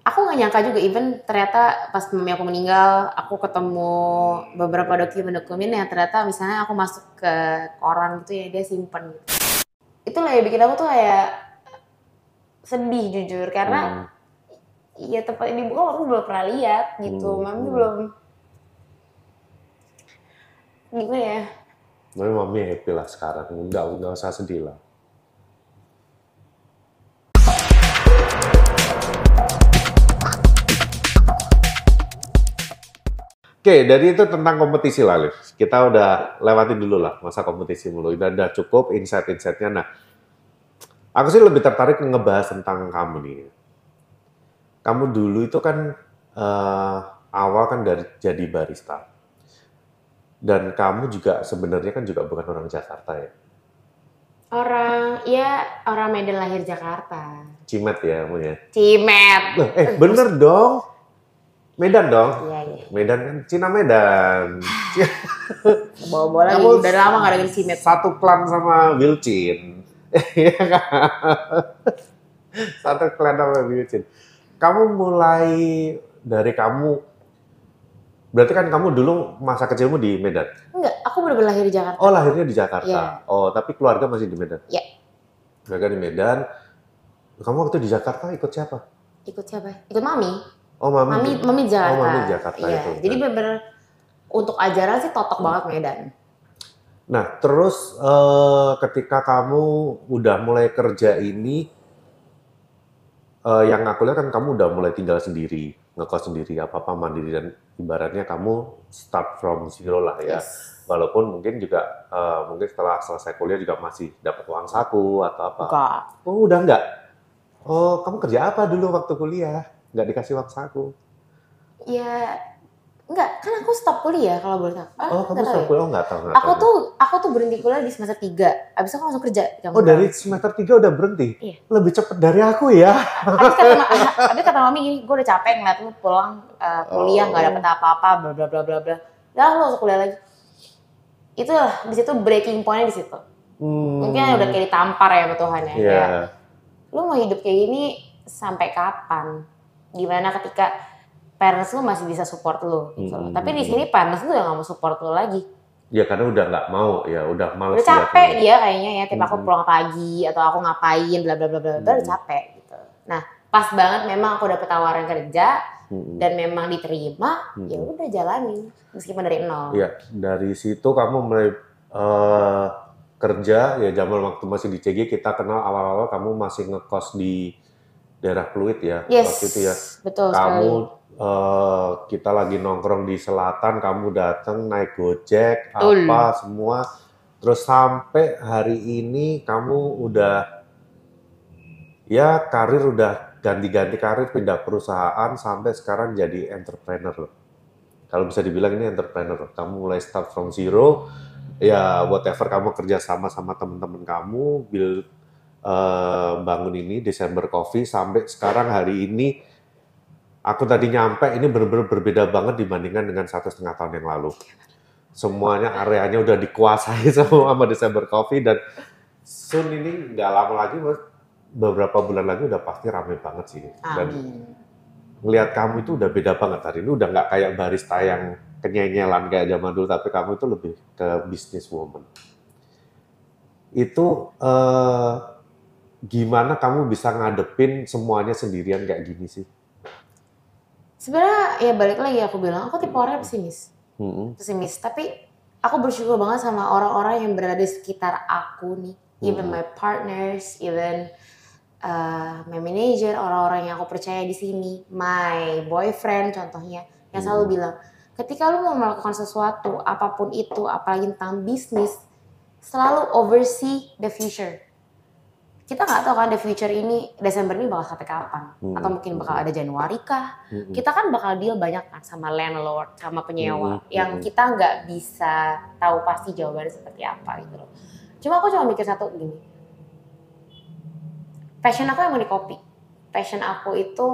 aku nggak nyangka juga even ternyata pas mami aku meninggal aku ketemu beberapa dokumen-dokumen yang ternyata misalnya aku masuk ke koran gitu ya dia simpen gitu. itulah yang bikin aku tuh kayak sedih jujur karena Hmm. ya tempat ini buka aku belum pernah lihat gitu Hmm, mami belum gimana ya Tapi mami happy lah sekarang, nggak nggak usah sedih lah. Oke, dari itu tentang kompetisi lah, Liv. Kita udah lewatin dulu lah masa kompetisi mulu. Udah, udah cukup insight-insightnya. Nah, aku sih lebih tertarik ngebahas tentang kamu nih. Kamu dulu itu kan eh, awal kan dari jadi barista. Dan kamu juga sebenarnya kan juga bukan orang Jakarta ya. orang ya orang Medan lahir Jakarta Cimet ya kamu ya. Cimet eh bener dong. Medan dong. iya iya Medan kan Cina Medan. bawa-bawa lagi Kamu udah lama gak dengerin Cimet Satu klan sama Wilcin. Iya kan? Satu klan sama Wilcin. Kamu mulai dari kamu Berarti kan kamu dulu masa kecilmu di Medan. enggak aku bener-bener lahir di Jakarta Oh, lahirnya di Jakarta. Iya. Oh, tapi keluarga masih di Medan. Iya. Keluarga di Medan. Kamu waktu di Jakarta ikut siapa? ikut siapa ikut mami Oh, mami. mami mami di Jakarta Oh, mami Jakarta iya itu. jadi bener-bener untuk ajaran sih totok banget Medan Nah, terus eh, ketika kamu udah mulai kerja ini, eh, yang aku lihat kan kamu udah mulai tinggal sendiri, ngekos sendiri, apa-apa mandiri, dan ibaratnya kamu start from zero lah ya. yes Walaupun mungkin juga, eh, mungkin setelah selesai kuliah juga masih dapat uang saku atau apa. enggak Oh, udah enggak? Oh, kamu kerja apa dulu waktu kuliah? Nggak dikasih uang saku? ya enggak kan aku stop kuliah kalau boleh tahu Ah, Oh, kamu nggak stop ya? kuliah? Oh, nggak tahu, nggak aku tahu. tuh aku tuh berhenti kuliah di semester 3 abis aku langsung kerja kamu Oh, tahu. dari semester 3 udah berhenti? Iya. Lebih cepet dari aku ya? Habis kata, ma- habis kata mami gini, gue udah capek ngeliat lu pulang uh, kuliah nggak Oh. dapet apa-apa, bla bla bla bla bla. Udah lu masuk kuliah lagi. Itu lah, di situ breaking point di situ. Hmm. Mungkin udah kayak ditampar ya Tuhan ya. Iya. Kayak, lu mau hidup kayak gini sampai kapan? Gimana ketika parents lu masih bisa support lu gitu. Hmm. Tapi di sini parents lu udah gak mau support lu lagi. Ya karena udah nggak mau ya, udah males Udah capek dia kayaknya ya, tiap aku Hmm. pulang pagi atau aku ngapain bla bla bla bla bla udah Hmm. capek gitu. Nah, pas banget memang aku dapet tawaran kerja Mm-mm. dan memang diterima, Hmm. ya udah jalanin meskipun dari nol. Iya, dari situ kamu mulai eh, kerja ya zaman waktu masih di CG kita kenal awal-awal kamu masih ngekos di daerah Pluit ya Yes, waktu itu ya. betul Kamu sekali. eh, kita lagi nongkrong di selatan, kamu datang naik Gojek Betul. apa semua, terus sampai hari ini kamu udah ya karir udah ganti-ganti karir pindah perusahaan sampai sekarang jadi entrepreneur loh. Kalau bisa dibilang ini entrepreneur, loh. kamu mulai start from zero, ya whatever kamu kerja sama sama teman-teman kamu, build eh, bangun ini Desember Coffee sampai sekarang hari ini aku tadi nyampe ini benar-benar berbeda banget dibandingkan dengan satu setengah tahun yang lalu. Semuanya areanya udah dikuasai sama sama Desember Coffee dan soon ini nggak lama lagi Mas, beberapa bulan lagi udah pasti rame banget sih. Dan ngelihat kamu itu udah beda banget hari ini udah nggak kayak barista yang kenyenyelan kayak zaman dulu tapi kamu itu lebih ke business woman itu eh, gimana kamu bisa ngadepin semuanya sendirian kayak gini sih Sebenarnya ya balik lagi aku bilang, aku tipe orang yang pesimis. Mm-mm. Pesimis, tapi aku bersyukur banget sama orang-orang yang berada di sekitar aku nih. Even Hmm. my partners, even uh, my manager, orang-orang yang aku percaya di sini, my boyfriend contohnya, yang selalu Hmm. bilang, ketika lu mau melakukan sesuatu, apa pun itu, apalagi tentang bisnis, selalu oversee the future. Kita nggak tahu kan the future ini Desember ini bakal sampai kapan, Hmm. atau mungkin bakal ada Januari kah? Mm-mm. Kita kan bakal deal banyak kan sama landlord, sama penyewa, Hmm. yang Hmm. kita nggak bisa tahu pasti jawabannya seperti apa gitu loh. Cuma aku cuma mikir satu gini, passion aku emang di kopi. Passion aku itu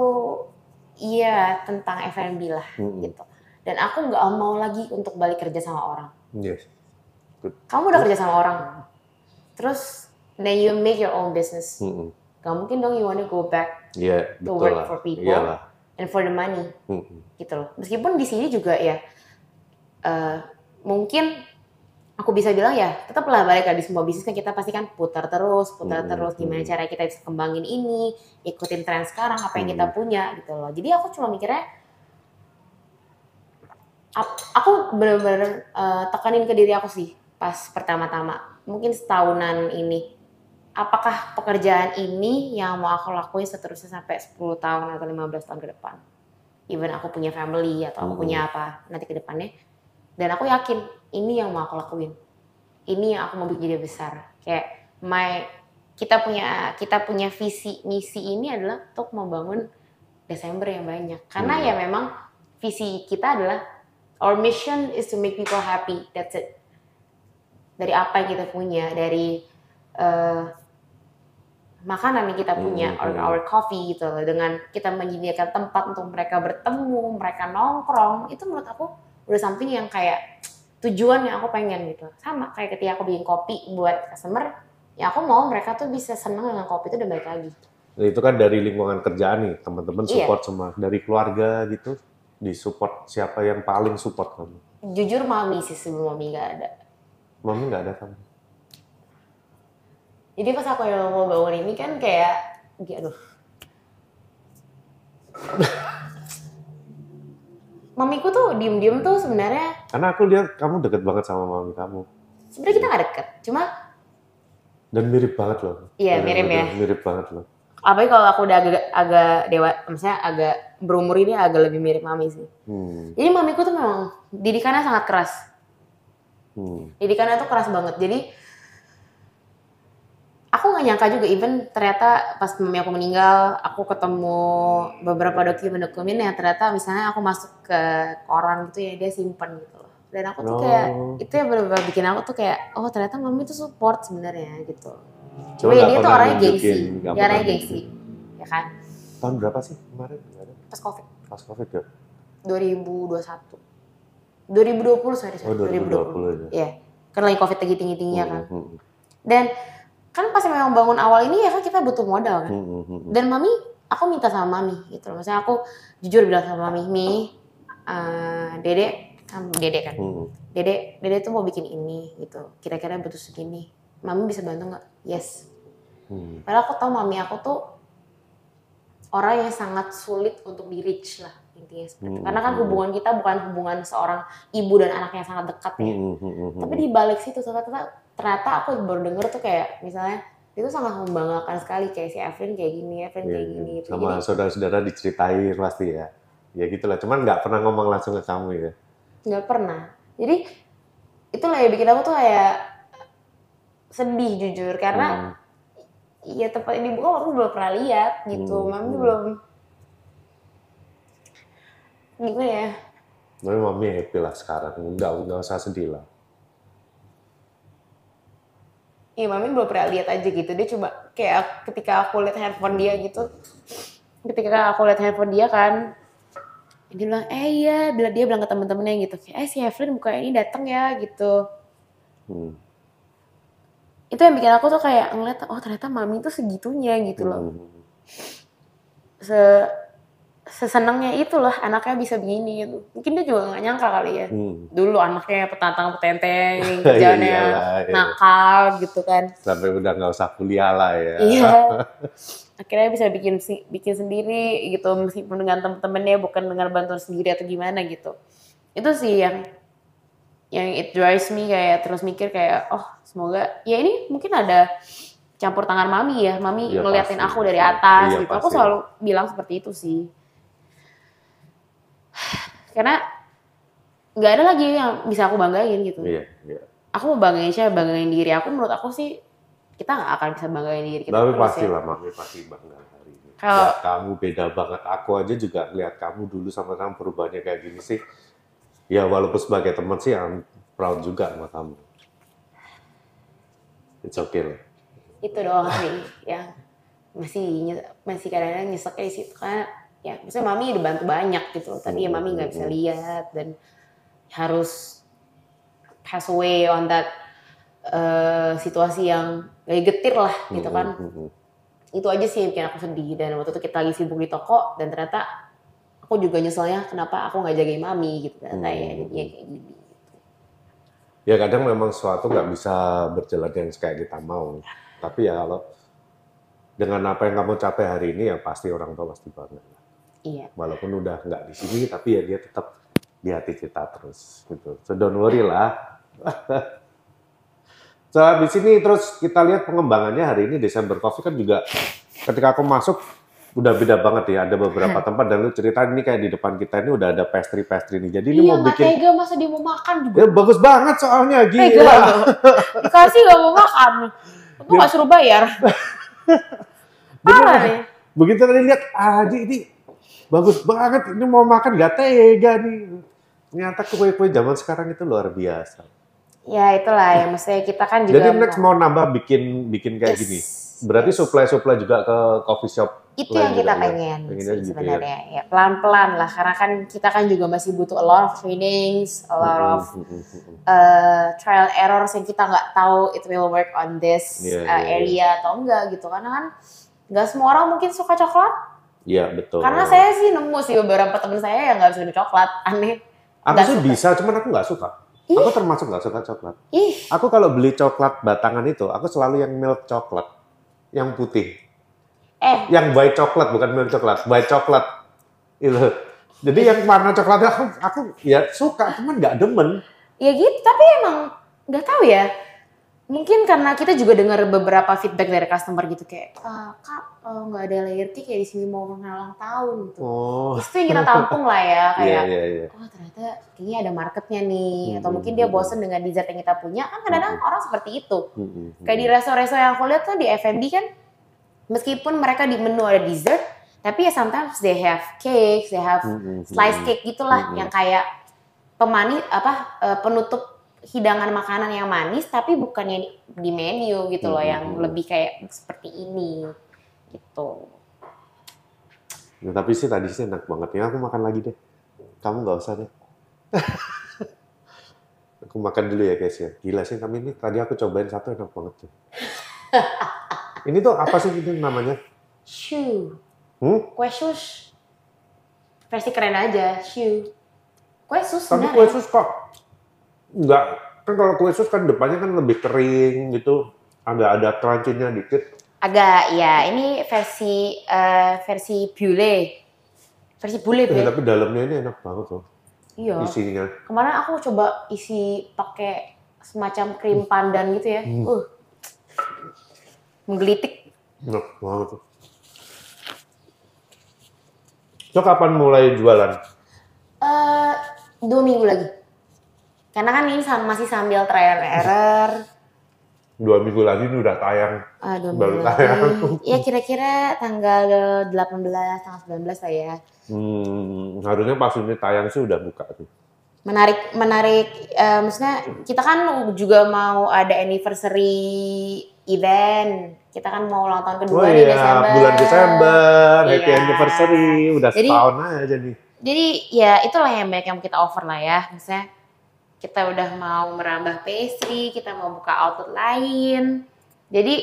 iya tentang F&B lah Mm-mm. gitu. Dan aku nggak mau lagi untuk balik kerja sama orang. Yes. Kamu udah kerja sama orang, terus then you make your own business. Mm-mm. Gak mungkin dong you wanna go back Iya, to betul work lah. for people. Iyalah. and for the money Hmm. gitu loh. Meskipun di sini juga ya eh, mungkin aku bisa bilang ya tetaplah balik di semua bisnis kan kita pasti kan putar terus, putar Hmm, terus gimana hmm. cara kita bisa kembangin ini, ikutin tren sekarang apa yang kita Hmm. punya gitu loh. Jadi aku cuma mikirnya aku bener-bener eh, tekanin ke diri aku sih pas pertama-tama mungkin setahunan ini apakah pekerjaan ini yang mau aku lakuin seterusnya sampai 10 tahun atau 15 tahun ke depan? Even aku punya family atau aku Hmm. punya apa nanti ke depannya. Dan aku yakin ini yang mau aku lakuin. Ini yang aku mau bikin dia besar. Kayak my kita punya kita punya visi misi ini adalah untuk membangun Desember yang banyak. Karena Hmm. ya memang visi kita adalah our mission is to make people happy. That's it. Dari apa yang kita punya dari eh, makanan yang kita punya Hmm, or our coffee gitu loh dengan kita menyediakan tempat untuk mereka bertemu mereka nongkrong itu menurut aku udah something yang kayak tujuan yang aku pengen gitu sama kayak ketika aku bikin kopi buat customer ya aku mau mereka tuh bisa senang dengan kopi itu dan balik lagi Nah, itu kan dari lingkungan kerjaan nih, teman-teman Iya. support semua. Dari keluarga gitu, di support siapa yang paling support kamu? jujur mami sih sebelum mami gak ada Mami nggak ada kamu? Jadi pas aku yang mau bangun ini kan kayak aduh mamiku tuh diem-diem tuh sebenarnya Karena aku lihat kamu deket banget sama mami kamu. sebenarnya kita gak deket cuma Dan mirip banget loh. Iya, mirip ya. Mirip banget loh. apalagi kalau aku udah agak agak dewa maksudnya agak berumur ini agak lebih mirip mami sih Hmm. jadi mamiku tuh memang didikannya sangat keras Hmm. didikannya tuh keras banget jadi aku nggak nyangka juga even ternyata pas mami aku meninggal aku ketemu beberapa dokumen-dokumen yang ternyata misalnya aku masuk ke koran gitu ya dia simpen gitu loh. Dan aku tuh kayak Oh. itu yang benar-benar bikin aku tuh kayak oh ternyata mami tuh support sebenarnya gitu. Cuma ya dia tuh orangnya gengsi. dia orangnya gengsi ya kan? Tahun berapa sih kemarin? Pas covid. Pas covid ya? 2021 2020 sorry Oh sorry 2020 ya. Iya, kan lagi covid tinggi tinggi tingginya kan. Hmm, hmm, dan kan pas memang bangun awal ini ya kan kita butuh modal kan. Hmm, hmm, hmm, dan mami aku minta sama mami gitu loh. Maksudnya aku jujur bilang sama mami mi eh, dede kan dede kan. Hmm. dede dede tuh mau bikin ini gitu. Kira-kira butuh segini. Mami bisa bantu nggak? Yes. Hmm. padahal aku tahu mami aku tuh orang yang sangat sulit untuk di reach lah intinya seperti. Hmm, karena kan hubungan kita bukan hubungan seorang ibu dan anaknya yang sangat dekat ya. Hmm. tapi di balik situ ternyata ternyata aku baru denger tuh kayak misalnya itu sangat membanggakan sekali kayak si Evelyn kayak gini Evelyn Iya, kayak iya. gini gitu. Sama saudara-saudara diceritain pasti ya. Ya gitulah. Cuman nggak pernah ngomong langsung ke kamu ya. nggak pernah jadi itulah yang bikin aku tuh kayak sedih jujur karena Hmm. ya tempat ini buka aku belum pernah lihat gitu Hmm, mami hmm. belum gimana ya Tapi mami happy lah sekarang. Nggak, nggak usah sedih lah. Iya, mami belum pernah lihat aja gitu. Dia coba kayak ketika aku lihat handphone dia gitu. Ketika aku lihat handphone dia kan, dia bilang, eh iya, bila dia bilang ke temen-temennya gitu, kayak, eh si Evelyn buka ini datang ya gitu. Hmm. Itu yang bikin aku tuh kayak ngeliat, oh ternyata mami tuh segitunya gitu loh. Hmm. Se sesenangnya itu loh anaknya bisa begini gitu. Mungkin dia juga nggak nyangka kali ya. Hmm. Dulu anaknya petantang petenteng, kerjaannya Iyalah, iya. nakal gitu kan. Sampai udah nggak usah kuliah lah ya. Iya. Akhirnya bisa bikin bikin sendiri gitu meskipun dengan temen-temennya bukan dengan bantuan sendiri atau gimana gitu. Itu sih yang yang it drives me kayak terus mikir kayak oh semoga ya ini mungkin ada campur tangan mami ya mami Iya, ngeliatin pasti. aku dari atas Iya, gitu aku pasti. selalu bilang seperti itu sih karena nggak ada lagi yang bisa aku banggain gitu Iya, iya. aku mau banggain siapa banggain diri aku menurut aku sih kita nggak akan bisa banggain diri kita Tapi pasti ya. lah mami pasti bangga hari ini. Kalau- Lihat kamu beda banget. Aku aja juga lihat kamu dulu sama kamu perubahannya kayak gini sih. Ya walaupun sebagai teman sih I'm proud juga sama kamu. It's okay lah. itu doang sih yang masih masih kadang-kadang nyesek di situ karena ya maksudnya mami udah bantu banyak gitu loh tapi ya mami nggak bisa lihat dan harus pass away on that eh, situasi yang lagi getir lah gitu kan Hmm, hmm, hmm. itu aja sih yang bikin aku sedih dan waktu itu kita lagi sibuk di toko dan ternyata aku juga nyeselnya kenapa aku nggak jagain mami gitu kan Hmm. kayak jadinya kayak gini Ya kadang memang sesuatu nggak bisa berjalan yang kayak kita mau. Tapi ya kalau dengan apa yang kamu capai hari ini ya pasti orang tua pasti bangga. Iya Walaupun udah nggak di sini, tapi ya dia tetap di hati kita terus gitu. So don't worry lah. so di sini terus kita lihat pengembangannya hari ini Desember Coffee kan juga ketika aku masuk udah beda banget ya. Ada beberapa tempat dan lu cerita ini kayak di depan kita ini udah ada pastry-pastry nih. Jadi ini iya mau nggak bikin tega masa dia mau makan juga ya bagus banget soalnya tega gila. loh. dikasih nggak mau makan itu nggak suruh bayar parah nih Begitu tadi lihat, ah Ji, ini bagus banget, ini mau makan gak tega nih. Ternyata kue-kue zaman sekarang itu luar biasa. ya itulah ya maksudnya kita kan juga Jadi next mau nambah bikin bikin kayak Yes, gini. Berarti yes. supply-supply juga ke coffee shop. itu yang kita ya? pengen Pengennya sih gitu ya. sebenarnya ya pelan-pelan lah karena kan kita kan juga masih butuh a lot of trainings a lot of Mm, mm, mm, mm. uh, trial errors yang kita nggak tahu it will work on this Iya, uh, iya, area atau enggak gitu karena kan nggak semua orang mungkin suka coklat Iya betul. karena saya sih nemu sih beberapa temen saya yang nggak bisa minum coklat aneh aku sih suka. bisa, cuman aku nggak suka. Ih. Aku termasuk nggak suka coklat. ih Aku kalau beli coklat batangan itu, aku selalu yang milk coklat, yang putih. eh yang white coklat bukan milk coklat, white coklat itu. Jadi yang warna coklatnya aku, aku ya suka, cuman nggak demen. ya gitu tapi emang nggak tahu ya mungkin karena kita juga dengar beberapa feedback dari customer gitu kayak "Ah, kak eh, nggak ada layer cake ya di sini mau ulang tahun gitu. Oh, itu yang kita tampung lah ya kayak iya iya. oh ternyata kayaknya ada marketnya nih atau Hmm, mungkin dia hmm, bosen dengan dessert yang kita punya. Kan kadang-kadang orang seperti itu. Hmm, hmm, kayak di resto-resto yang aku lihat tuh di F&B kan meskipun mereka di menu ada dessert tapi ya sometimes they have cakes they have hmm, hmm, slice hmm. cake gitulah Hmm. yang kayak pemanis apa eh, penutup hidangan makanan yang manis tapi bukan yang di, di menu gitu loh Hmm, yang lebih kayak seperti ini gitu Ya, tapi sih tadi sih enak banget ya. Aku makan lagi deh. Kamu nggak usah deh. aku makan dulu ya guys ya. Gila sih, tapi ini tadi aku cobain satu enak banget tuh. ini tuh apa sih itu namanya? shoe Hmm? kue sus versi keren aja shoe kue sus Tapi kue sus kok nggak kan kalau kue sus kan depannya kan lebih kering gitu, agak ada crunchy-nya dikit. agak ya ini versi eh, versi bule versi bule Eh, tapi dalamnya ini enak banget loh iya isinya. kemarin aku coba isi pakai semacam krim pandan gitu ya Hmm. uh menggelitik Enak banget tuh. So kapan mulai jualan? eh dua minggu lagi karena kan ini masih sambil trial and error Dua minggu lagi ini udah tayang. Ah, dua Baru minggu tayang. lagi ya kira-kira tanggal 18 tanggal 19 lah ya Hmm, harusnya pas ini tayang sih udah buka tuh. menarik menarik eh, maksudnya kita kan juga mau ada anniversary event kita kan mau ulang tahun kedua Oh iya, Desember bulan Desember, happy Iya. anniversary, udah Jadi- setahun aja nih. jadi ya itulah yang banyak yang kita offer lah ya maksudnya kita udah mau merambah pastry kita mau buka outlet lain jadi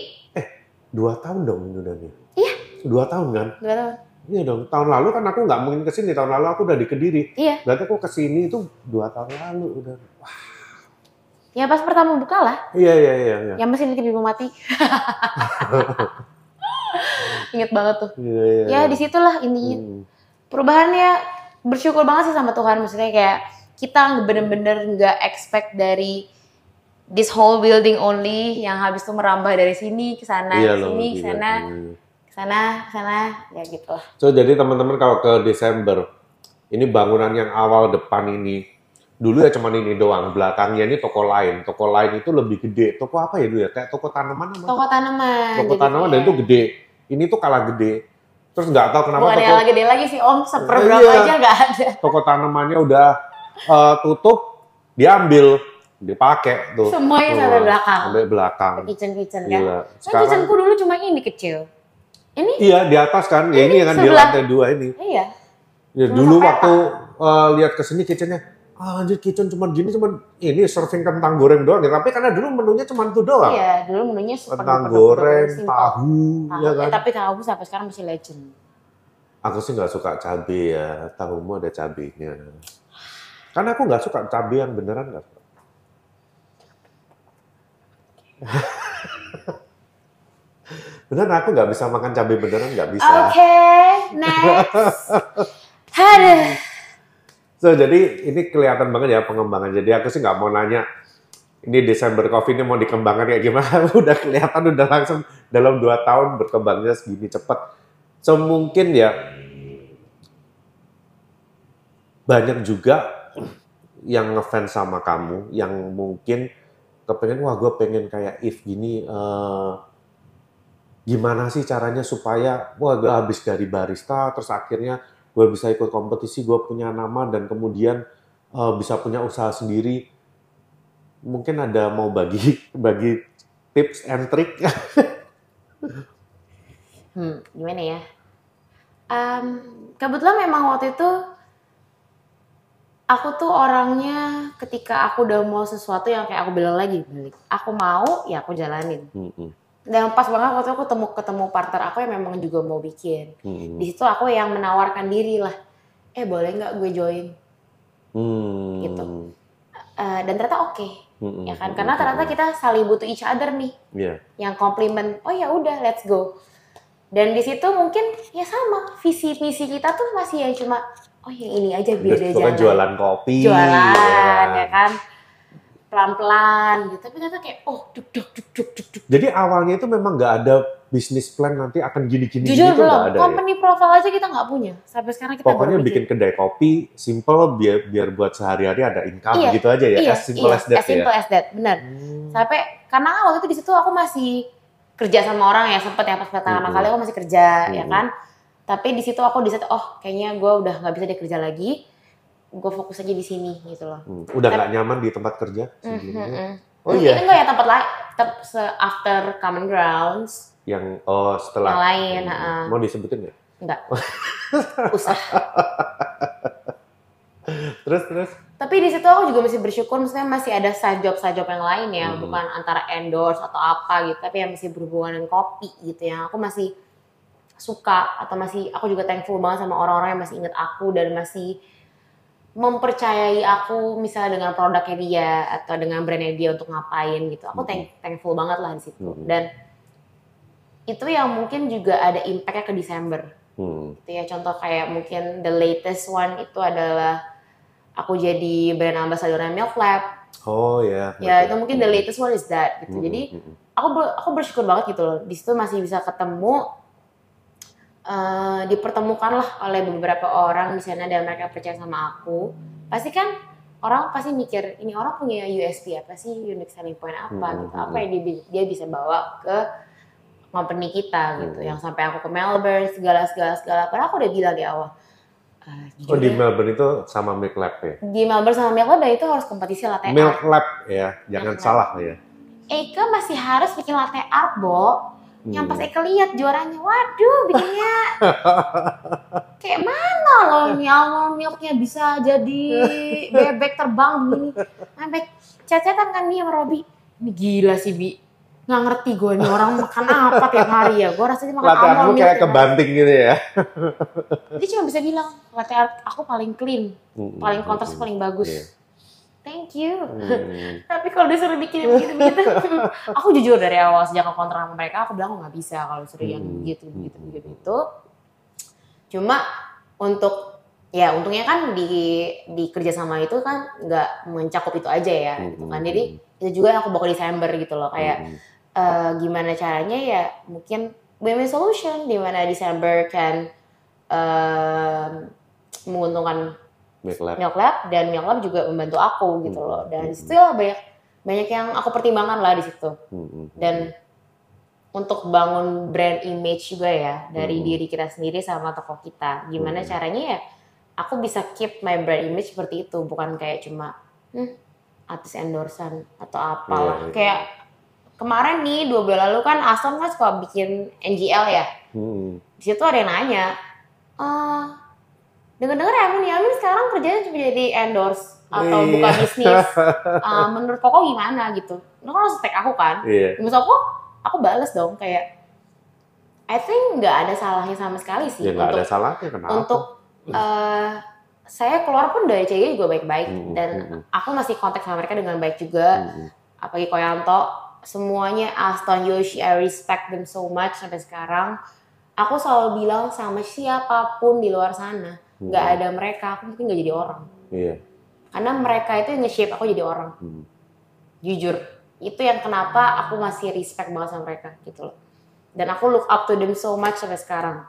Dua tahun dong ini udah nih. Iya. Dua tahun kan? dua tahun Iya dong. Tahun lalu kan aku nggak mungkin ke sini. Tahun lalu aku udah di Kediri. iya Berarti aku ke sini itu dua tahun lalu udah. ya pas pertama buka lah Iya iya iya. iya. yang mesin tiba mati inget banget tuh Iya iya. ya iya. di situlah intinya Hmm. perubahannya bersyukur banget sih sama Tuhan maksudnya kayak kita bener-bener nggak expect dari this whole building only yang habis itu merambah dari sini ke sana Iya ke sini ke iya, sana iya. ke sana ke sana ya gitu lah So jadi teman-teman kalau ke Desember, ini bangunan yang awal depan ini, dulu ya cuman ini doang, belakangnya ini toko lain. Toko lain itu lebih gede. Toko apa ya dulu ya? Kayak toko tanaman apa? toko tanaman Toko tanaman dan itu gede. Ini tuh kalah gede. Terus nggak tahu kenapa bukan toko, yang gede lagi sih om seper Iya. berapa aja nggak ada toko tanamannya udah eh, tutup, diambil, dipakai tuh. semuanya Tuh, sampai belakang Sampai belakang. kitchen kitchen kan Gila. Nah, Sekarang kitchenku dulu cuma ini kecil ini iya di atas kan. Ya ini kan di sebelah. lantai dua ini. iya Ya, Cuma dulu waktu eh, lihat ke sini kitchennya, ah, anjir kitchen cuma gini cuma ini serving kentang goreng doang ya. Tapi karena dulu menunya cuma itu doang. iya dulu menunya Kentang goreng, tahu, Tahu. ya Eh, kan. tapi tahu sampai sekarang masih legend Aku sih nggak suka cabai ya, tahumu ada cabenya. Karena aku nggak suka cabai yang beneran nggak suka. beneran aku nggak bisa makan cabai beneran nggak bisa. Oke, next. Aduh. So, jadi ini kelihatan banget ya pengembangan. Jadi aku sih nggak mau nanya ini Desember Coffee ini mau dikembangkan kayak gimana. udah kelihatan udah langsung dalam dua tahun berkembangnya segini cepat. So mungkin ya banyak juga yang ngefans sama kamu yang mungkin kepengen wah gue pengen kayak if gini eh, gimana sih caranya supaya wah gue habis dari barista terus akhirnya gue bisa ikut kompetisi gue punya nama dan kemudian eh, bisa punya usaha sendiri mungkin ada mau bagi bagi tips and trick Hmm, gimana ya? Em, kebetulan memang waktu itu aku tuh orangnya ketika aku udah mau sesuatu yang kayak aku bilang lagi, balik. Aku mau, ya aku jalanin. Mm-mm, Dan pas banget waktu itu aku ketemu ketemu partner aku yang memang juga mau bikin. mm-mm, Di situ aku yang menawarkan diri lah. Eh boleh nggak gue join? mm, Gitu. Eh, dan ternyata oke, mm-mm, ya kan? Karena ternyata kita saling butuh each other nih. Iya. yang komplimen oh ya udah let's go dan di situ mungkin ya sama visi misi kita tuh masih yang cuma oh yang ini aja biar dia jalan jualan kopi jualan ya ya kan pelan pelan gitu tapi ternyata kayak oh duk duk duk duk duk duk Jadi awalnya itu memang nggak ada bisnis plan nanti akan gini-gini jujur gitu belum ada ya? company profile aja kita nggak punya sampai sekarang kita Pokoknya bikin kedai kopi simple biar biar buat sehari-hari ada income Iya, gitu aja ya. iya as simple iya, as that as simple ya. as that benar Hmm. sampai karena waktu itu di situ aku masih kerja sama orang ya sempet ya pas pertama Mm-mm. kali aku masih kerja ya Mm-mm. kan tapi di situ aku di situ oh kayaknya gue udah nggak bisa dia kerja lagi gue fokus aja di sini gitu loh Hmm, Udah nggak nyaman di tempat kerja sebelumnya? Mhm. Oh Mungkin iya, enggak ya tempat lain tetap se after common grounds yang oh setelah yang lain Hmm, heeh. mau disebutin nggak? enggak usah Terus terus. tapi di situ aku juga masih bersyukur maksudnya masih ada side job side job yang lain ya Mhm. bukan antara endorse atau apa gitu tapi yang masih berhubungan dengan kopi gitu yang aku masih suka atau masih aku juga thankful banget sama orang-orang yang masih inget aku dan masih mempercayai aku misalnya dengan produknya dia atau dengan brandnya dia untuk ngapain gitu aku thank- thankful banget lah di situ Mhm. dan itu yang mungkin juga ada impactnya ke Desember Hmm. gitu ya contoh kayak mungkin the latest one itu adalah aku jadi brand ambassadornya Milk Lab Oh ya. ya betul. itu mungkin the Hmm. latest one is that gitu Hmm, jadi hmm, hmm. aku ber- aku bersyukur banget gitu loh di situ masih bisa ketemu eh, dipertemukan lah oleh beberapa orang di sana dan mereka percaya sama aku pasti kan orang pasti mikir ini orang punya USP apa sih unique selling point apa Hmm, gitu hmm, apa yang dia, dia bisa bawa ke company kita gitu Hmm. yang sampai aku ke Melbourne segala segala segala padahal aku udah bilang di awal eh, Oh di Melbourne itu sama Milk Lab ya? di Melbourne sama Milk Lab ya itu harus kompetisi latte art Milk Lab ya, jangan Milk Lab. salah ya. Eka masih harus bikin latte art, Bo. Yang pas Hmm. Eka lihat juaranya, waduh bikinnya kayak mana loh ini awal milknya bisa jadi bebek terbang begini. Sampai cecetan kan nih sama Robi. Ini gila sih, Bi. Nggak ngerti gue nih orang makan apa tiap hari ya. Gue rasanya makan Latte milk kayak kebanting gitu ya. Dia cuma bisa bilang, latte art aku paling clean, paling kontras paling bagus. Iya. Thank you. Hmm. Tapi kalau disuruh bikin begitu begitu, aku jujur dari awal sejak aku kontrak sama mereka, aku bilang aku nggak bisa kalau disuruh yang Hmm. begitu begitu begitu itu. Cuma untuk ya untungnya kan di di kerjasama itu kan nggak mencakup itu aja ya, gitu kan. Jadi itu juga yang aku bawa ke Desember gitu loh, kayak Hmm. eh, gimana caranya ya mungkin win-win solution di mana Desember kan em, menguntungkan Milk Lab. Milk Lab dan Milk Lab juga membantu aku gitu Hmm. loh dan Hmm. situ ya banyak banyak yang aku pertimbangkan lah di situ Hmm, hmm, dan untuk bangun brand image juga ya dari Hmm. diri kita sendiri sama toko kita gimana Hmm. caranya ya aku bisa keep my brand image seperti itu bukan kayak cuma hmm, artis endorsan atau apalah Iya, iya. kayak kemarin nih dua bulan lalu kan Aston kan suka bikin NGL ya hmm. di situ ada yang nanya eh dengar-dengar Amin Yamin sekarang kerjanya cuma jadi endorse atau Iya. buka bisnis Eh, menurut Koko gimana gitu lo kan langsung tag aku kan Iya. maksud aku aku bales dong kayak I think nggak ada salahnya sama sekali sih Ya nggak untuk ada salahnya kenapa? untuk eh, saya keluar pun dari CG juga baik-baik Mm, dan mm, mm. aku masih kontak sama mereka dengan baik juga Mm-mm. apalagi Koyanto semuanya Aston Yoshi I respect them so much sampai sekarang aku selalu bilang sama siapa pun di luar sana nggak ada mereka aku mungkin nggak jadi orang Iya. karena mereka itu yang nge-shape aku jadi orang Hmm. jujur itu yang kenapa aku masih respect banget sama mereka gitu loh dan aku look up to them so much sampai sekarang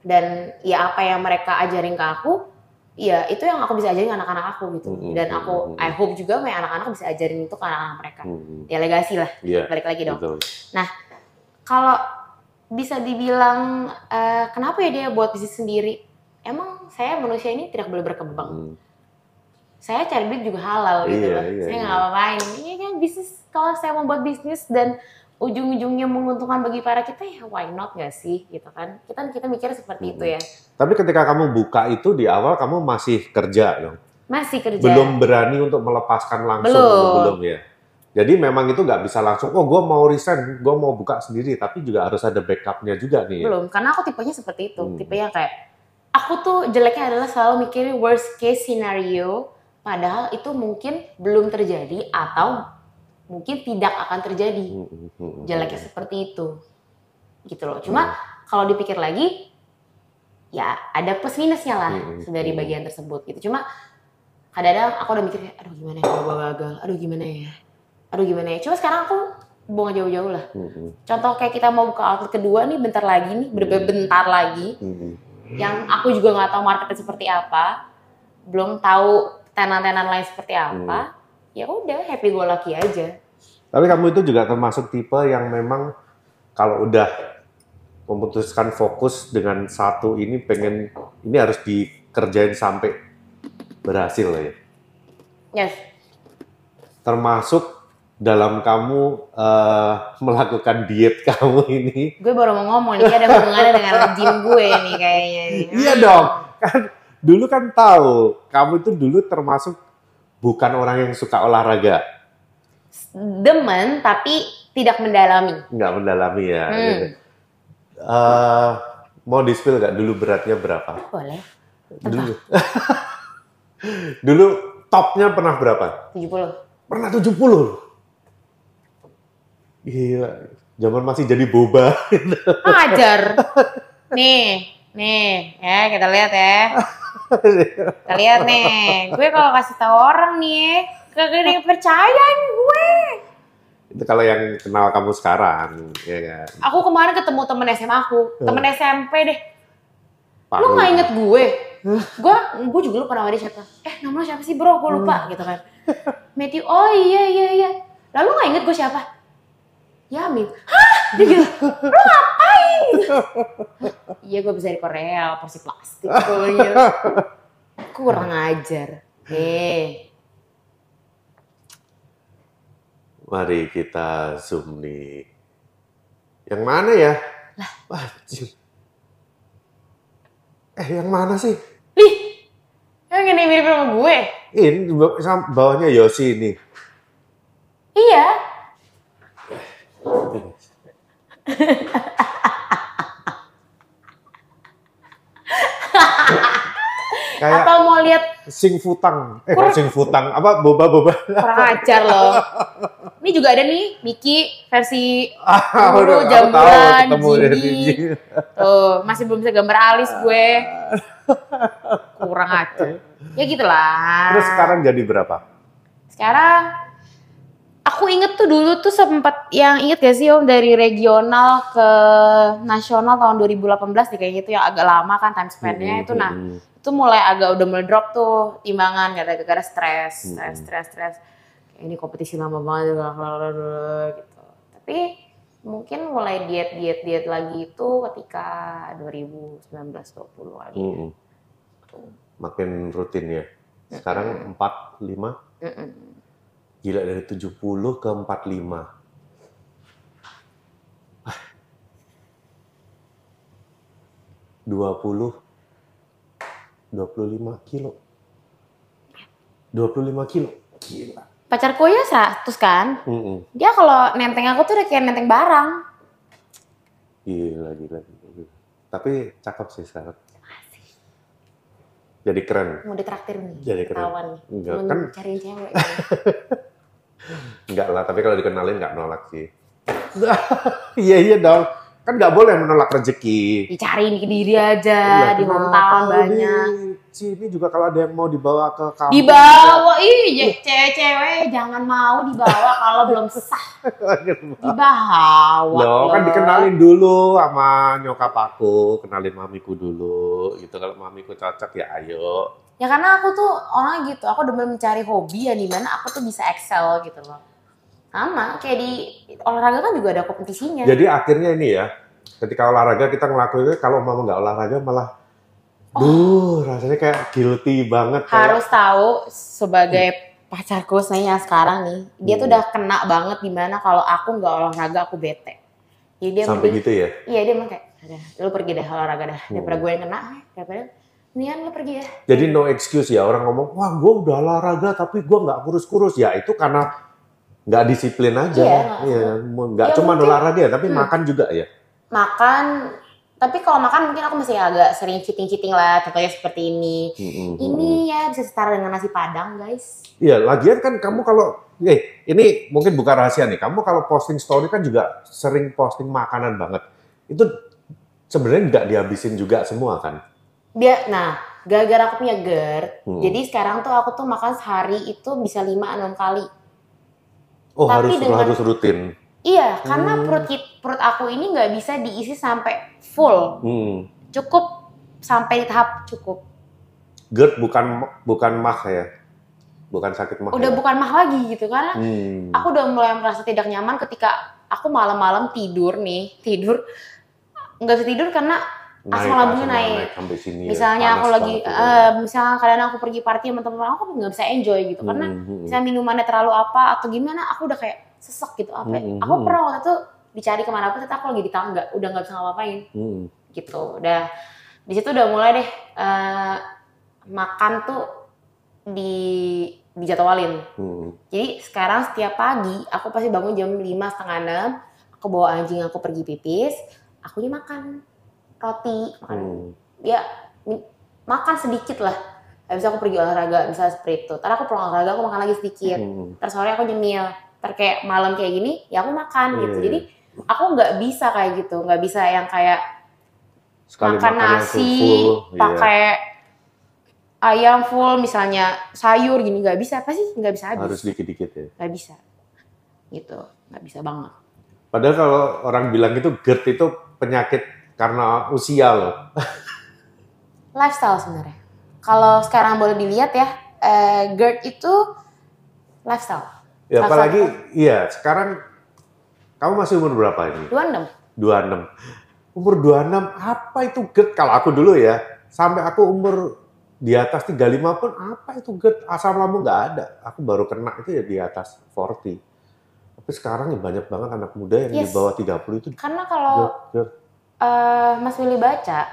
dan ya apa yang mereka ajarin ke aku ya itu yang aku bisa ajarin ke anak-anak aku gitu Mm, dan mm, aku I hope juga my anak-anak bisa ajarin itu ke anak-anak mereka Hmm. ya legasi lah Iya. balik lagi dong Betul. kalau bisa dibilang eh, kenapa ya dia buat bisnis sendiri emang saya manusia ini tidak boleh berkembang Hmm. saya cari duit juga halal gitu Iya, loh. iya, saya iya. nggak apa-apain. Iya kan bisnis kalau saya mau buat bisnis dan ujung-ujungnya menguntungkan bagi para kita ya why not gak sih gitu kan. Kita kita mikir seperti itu ya. Tapi ketika kamu buka itu di awal kamu masih kerja dong. Masih kerja. Belum berani untuk melepaskan langsung Belum. belum ya. Jadi memang itu nggak bisa langsung. Oh, gue mau resign, gue mau buka sendiri. Tapi juga harus ada backupnya juga nih. ya. Belum, karena aku tipenya seperti itu. Hmm. Tipe yang kayak aku tuh jeleknya adalah selalu mikirin worst case scenario padahal itu mungkin belum terjadi atau mungkin tidak akan terjadi. Hmm, hmm, hmm, jeleknya seperti itu. Gitu loh. Cuma kalau dipikir lagi ya ada plus minusnya lah Hmm, dari bagian tersebut gitu. Cuma kadang-kadang aku udah mikir aduh gimana ya? Gua gagal. Aduh gimana ya? Aduh gimana ya? Cuma sekarang aku buang jauh-jauh lah. Hmm, contoh kayak kita mau buka outlet kedua nih bentar lagi nih bener-bener bentar lagi. Hmm. Yang aku juga nggak tahu marketnya seperti apa belum tahu tenan-tenan lain seperti apa ya udah happy go lucky aja. Tapi kamu itu juga termasuk tipe yang memang kalau udah memutuskan fokus dengan satu ini pengen ini harus dikerjain sampai berhasil ya. yes. Termasuk dalam kamu eh, melakukan diet kamu ini. Gue baru mau ngomong nih, ada hubungannya dengan gym gue nih kayaknya. nih. Iya dong. Kan dulu kan tahu kamu itu dulu termasuk bukan orang yang suka olahraga, Demen tapi tidak mendalami. nggak mendalami ya. Hmm. gitu. Eh, mau di spill nggak dulu beratnya berapa? Boleh. Dulu. Dulu topnya pernah berapa? 70. Pernah 70 loh. Gila. Zaman masih jadi boba. Ajar. Nih, nih, ya kita lihat ya. Kita lihat nih. Gue kalau kasih tahu orang nih, kagak ada yang percaya gue. Itu kalau yang kenal kamu sekarang, ya kan? Aku kemarin ketemu temen SMA aku, temen SMP deh. Pak Lu nggak Rudi. inget gue? gue gue juga lupa nama dia siapa. Eh nama lu siapa sih bro? Gue lupa gitu kan. Matthew, oh iya iya iya. Lalu nggak inget gue siapa? Yamin. Hah? Dia gitu. Lu ngapain? Iya gue bisa di Korea, porsi plastik. Gitu. Kurang ajar. Eh, Mari kita zoom nih. Yang mana ya? Wah, anjing. Eh, yang mana sih? Lih, yang ini mirip sama gue. Ini bawahnya Yosi ini. Iya. Kayak Atau mau lihat sing futang. Eh, sing futang? Apa boba-boba? kurang ajar loh. Ini juga ada nih Miki versi Ah, Dulu Gigi. Gigi. Tuh, masih belum bisa gambar alis gue. Kurang aja. Ya gitulah. Terus sekarang jadi berapa? Sekarang aku inget tuh dulu tuh sempat yang inget gak sih Om dari regional ke nasional tahun 2018 nih kayaknya itu yang agak lama kan time span-nya itu nah Hmm, itu mulai agak udah mulai drop tuh timbangan gara-gara stres, Hmm. stres, stres, stres. Kayak ini kompetisi lama banget gitu. Tapi mungkin mulai diet diet diet lagi itu ketika 2019 20 kali. hmm, hmm. Makin rutin ya. Sekarang 45, Mm-mm. Gila dari 70 ke 45. Ah. 20 25 kilo. 25 kilo. Gila. Pacarku ya 100 kan, Mm-mm. dia kalau nenteng aku tuh udah kayak nenteng barang. Gila, gila, gila. gila. Tapi cakep sih sekarang. Jadi keren. Mau ditraktir nih, Jadi keren. nih. Enggak, Mau kan cariin cewek. enggak lah, tapi kalau dikenalin nggak nolak sih. Iya, iya dong. Kan nggak boleh menolak rezeki. Dicariin ke diri aja, Iya, di hometown banyak. Di sini juga kalau ada yang mau dibawa ke kampus. Dibawa, iya cewek-cewek jangan mau dibawa kalau belum sah. Dibawa. Loh, kan dikenalin dulu sama nyokap aku, kenalin mamiku dulu gitu. Kalau mamiku cocok ya ayo. Ya karena aku tuh orang gitu, aku demen mencari hobi ya di mana aku tuh bisa excel gitu loh. Sama, kayak di olahraga kan juga ada kompetisinya. Jadi akhirnya ini ya, ketika olahraga kita ngelakuin kalau mama nggak olahraga malah, duh rasanya kayak guilty banget. kayak- Oh. Harus tahu sebagai pacarku saya sekarang nih, dia tuh Hmm. udah kena banget di mana kalau aku nggak olahraga aku bete. Jadi dia sampai mending- gitu ya. Iya dia emang kayak, "Udah, lu pergi deh olahraga dah. Daripada Hmm. gue yang kena, eh, daripada mendingan lu pergi ya. Jadi no excuse ya orang ngomong, wah gue udah olahraga tapi gue nggak kurus-kurus ya itu karena nggak disiplin aja. Iya, Iya, nggak Ya, cuma olahraga ya, tapi Hmm. makan juga ya. Makan, tapi kalau makan mungkin aku masih agak sering cheating-cheating lah. Contohnya seperti ini. Mm-mm, Ini ya bisa setara dengan nasi padang guys. Iya, lagian kan kamu kalau eh ini mungkin bukan rahasia nih. Kamu kalau posting story kan juga sering posting makanan banget. Itu sebenarnya nggak dihabisin juga semua kan? Dia, nah, gara-gara aku punya GERD, Hmm. jadi sekarang tuh aku tuh makan sehari itu bisa 5-6 kali. Oh Tapi harus dengan- harus rutin. Iya, karena Hmm. perut kit- perut aku ini nggak bisa diisi sampai full. Hmm. Cukup sampai di tahap cukup. GERD bukan bukan mah ya, bukan sakit mah. Udah ya? bukan mah lagi gitu karena Hmm. aku udah mulai merasa tidak nyaman ketika aku malam-malam tidur nih, tidur nggak bisa tidur karena asam lambungnya asam naik. sampai sini. ya. misalnya aku Panas lagi, eh, misalnya kadang aku pergi party sama teman-teman aku nggak bisa enjoy gitu karena Hmm, hmm, misalnya minumannya terlalu apa atau gimana, aku udah kayak sesek gitu apa. ya. Hmm, Aku pernah waktu itu dicari ke mana pun, ternyata aku lagi di tangga, udah nggak bisa ngapain hmm. gitu. Udah di situ udah mulai deh eh, makan tuh di dijadwalin. Hmm. Jadi sekarang setiap pagi aku pasti bangun jam 5 setengah enam, aku bawa anjing aku pergi pipis, aku makan roti, makan Hmm. ya makan sedikit lah. Habis aku pergi olahraga, misalnya seperti itu. Ntar aku pulang olahraga, aku makan lagi sedikit. Hmm. Ntar sore aku nyemil. Ntar kayak malam kayak gini, ya aku makan gitu. Iya. Jadi aku nggak bisa kayak gitu, nggak bisa yang kayak Sekali makan nasi, iya. pakai ayam full, misalnya sayur gini nggak bisa. Pasti nggak bisa habis. harus dikit-dikit ya. nggak bisa gitu nggak bisa banget Padahal kalau orang bilang itu GERD itu penyakit karena usia loh. lifestyle sebenarnya kalau sekarang boleh dilihat ya eh, GERD itu lifestyle Ya Salah apalagi iya sekarang kamu masih umur berapa ini? 26 26. Umur 26 apa itu GERD? Kalau aku dulu ya, sampai aku umur di atas 35 pun apa itu GERD? Asam lambung nggak ada. Aku baru kena itu ya di atas 40. Tapi sekarang ya banyak banget anak muda yang di Yes. bawah 30 itu karena kalau GERD. GERD. Eh, Mas Willy baca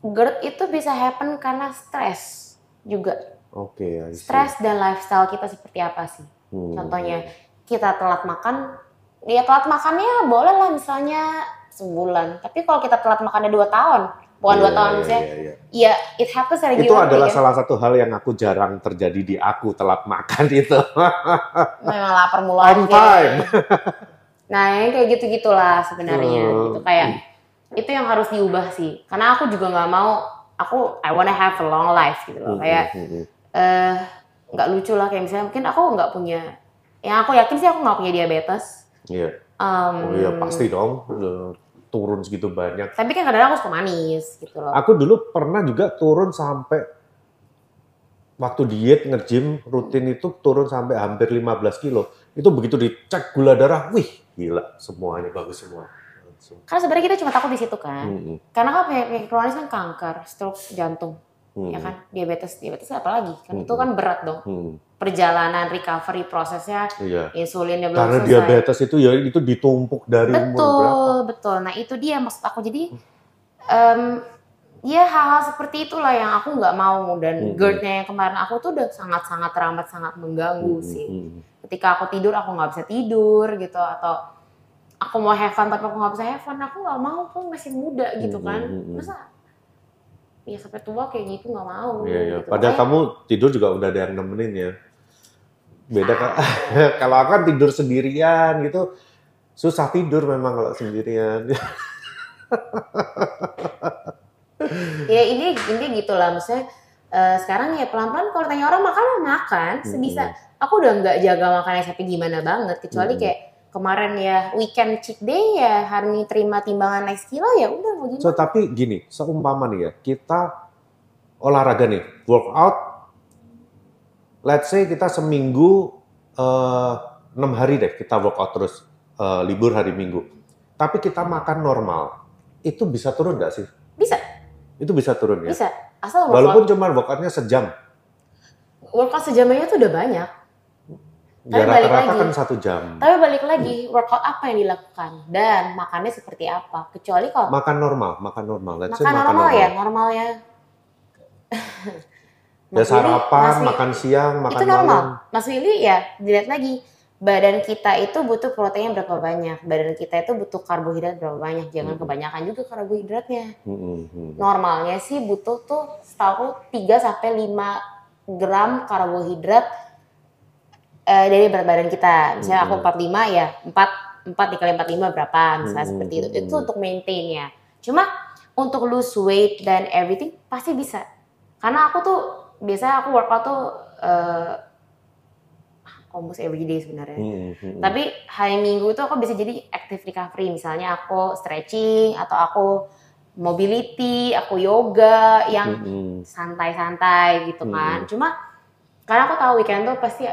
GERD itu bisa happen karena stres juga Oke, see. stres dan lifestyle kita seperti apa sih Hmm. contohnya kita telat makan ya telat makannya boleh lah misalnya sebulan tapi kalau kita telat makannya dua tahun bukan dua Iya, tahun iya, misalnya iya, iya. ya it happens regularly Itu adalah ya. salah satu hal yang aku jarang terjadi di aku telat makan itu. memang lapar mulu On time. Nah, yang kayak gitu-gitulah sebenarnya. Hmm. Gitu kayak itu yang harus diubah sih. Karena aku juga nggak mau aku I wanna have a long life gitu loh. Kayak eh nggak lucu lah kayak misalnya mungkin aku nggak punya yang aku yakin sih aku nggak punya diabetes. Iya. Em, Oh iya pasti dong. Udah turun segitu banyak. Tapi kan kadang aku suka manis gitu loh. Aku dulu pernah juga turun sampai waktu diet nge-gym rutin itu turun sampai hampir 15 kilo. Itu begitu dicek gula darah, wih gila semuanya bagus semua. Langsung. Karena sebenarnya kita cuma takut di situ kan. Hmm, Karena kan penyakit kronis kan kanker, stroke jantung, hmm, ya kan? Diabetes, diabetes apa lagi? Kan itu Hmm. kan berat dong. hmm, Perjalanan recovery prosesnya iya. insulinnya belum Karena selesai. diabetes itu ya itu ditumpuk dari umur berapa? betul betul nah itu dia maksud aku jadi em, ya hal-hal seperti itulah yang aku nggak mau dan Hmm. GERD-nya yang kemarin aku tuh udah sangat-sangat teramat sangat mengganggu Hmm, sih ketika aku tidur aku nggak bisa tidur gitu atau aku mau have fun tapi aku nggak bisa have fun aku nggak mau aku masih muda gitu Hmm, kan hmm, hmm, hmm. masa ya sampai tua kayak gitu nggak mau Iya, iya. gitu. Padahal kamu tidur juga udah ada yang nemenin ya. Beda kan? kalau aku kan tidur sendirian gitu, susah tidur memang kalau sendirian. ya ini ini gitu lah maksudnya eh, sekarang ya pelan-pelan kalau tanya orang makan makan sebisa aku udah nggak jaga makannya sampai gimana banget kecuali Hmm. kayak kemarin ya weekend cheat day ya hari ini terima timbangan naik kilo ya udah mau gimana? So tapi gini, seumpama nih ya, kita olahraga nih, workout, let's say kita seminggu eh, enam hari deh kita workout terus eh, libur hari Minggu, tapi kita makan normal, itu bisa turun nggak sih? bisa. Itu bisa turun ya? bisa. Asal workout Walaupun cuma workoutnya sejam, workout sejamnya itu udah banyak. ya Tapi balik rata-rata lagi. kan satu jam. tapi balik lagi workout apa yang dilakukan dan makannya seperti apa kecuali kalau Makan normal, makan normal. Let's makan makan normal, normal. ya normal ya Ya sarapan, Mas Willy- makan siang, makan itu normal. malam. Mas Willy ya dilihat lagi badan kita itu butuh protein berapa banyak, badan kita itu butuh karbohidrat berapa banyak. Jangan Hmm. kebanyakan juga karbohidratnya. Hmm, hmm. Normalnya sih butuh tuh setahu 3 sampai 5 gram karbohidrat eh, dari berat badan kita. Misalnya aku Hmm. 45 ya, 4 4 dikali 45 berapa misalnya Hmm, seperti itu. Itu untuk maintain ya. Cuma untuk lose weight dan everything pasti bisa. Karena aku tuh biasanya aku workout tuh eh, almost every day sebenarnya. Hmm, hmm. Tapi hari Minggu itu aku bisa jadi active recovery. Misalnya aku stretching atau aku mobility, aku yoga yang Hmm, santai-santai gitu kan. Hmm. Cuma karena aku tahu weekend tuh pasti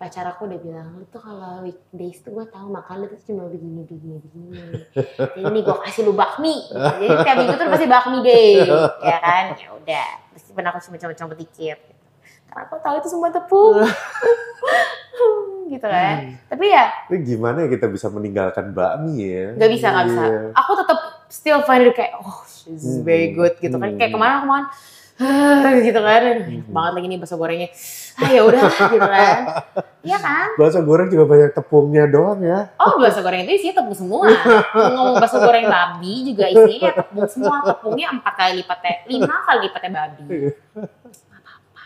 pacar aku udah bilang lu tuh kalau weekdays tuh gue tahu makan lu tuh cuma begini begini begini. Jadi nih gue kasih lu bakmi. Jadi tiap minggu tuh pasti bakmi deh, ya kan? Ya udah. Meskipun aku cuma coba-coba dikit. Gitu. Karena aku tahu itu semua tepung. gitu kan. Tapi ya Tapi gimana ya kita bisa meninggalkan bakmi ya? nggak bisa nggak bisa. Iya. Aku tetap still find it kayak oh this is very Hmm. good gitu kan. Kayak Hmm. kemarin aku makan gitu kan, Hmm. banget lagi nih bakso gorengnya. Ah ya udah gitu kan. Iya kan? Bakso goreng juga banyak tepungnya doang ya. Oh bakso goreng itu isinya tepung semua. Ngomong bakso goreng babi juga isinya tepung semua. Tepungnya empat kali lipatnya, lima kali lipatnya babi. Iya. Apa-apa.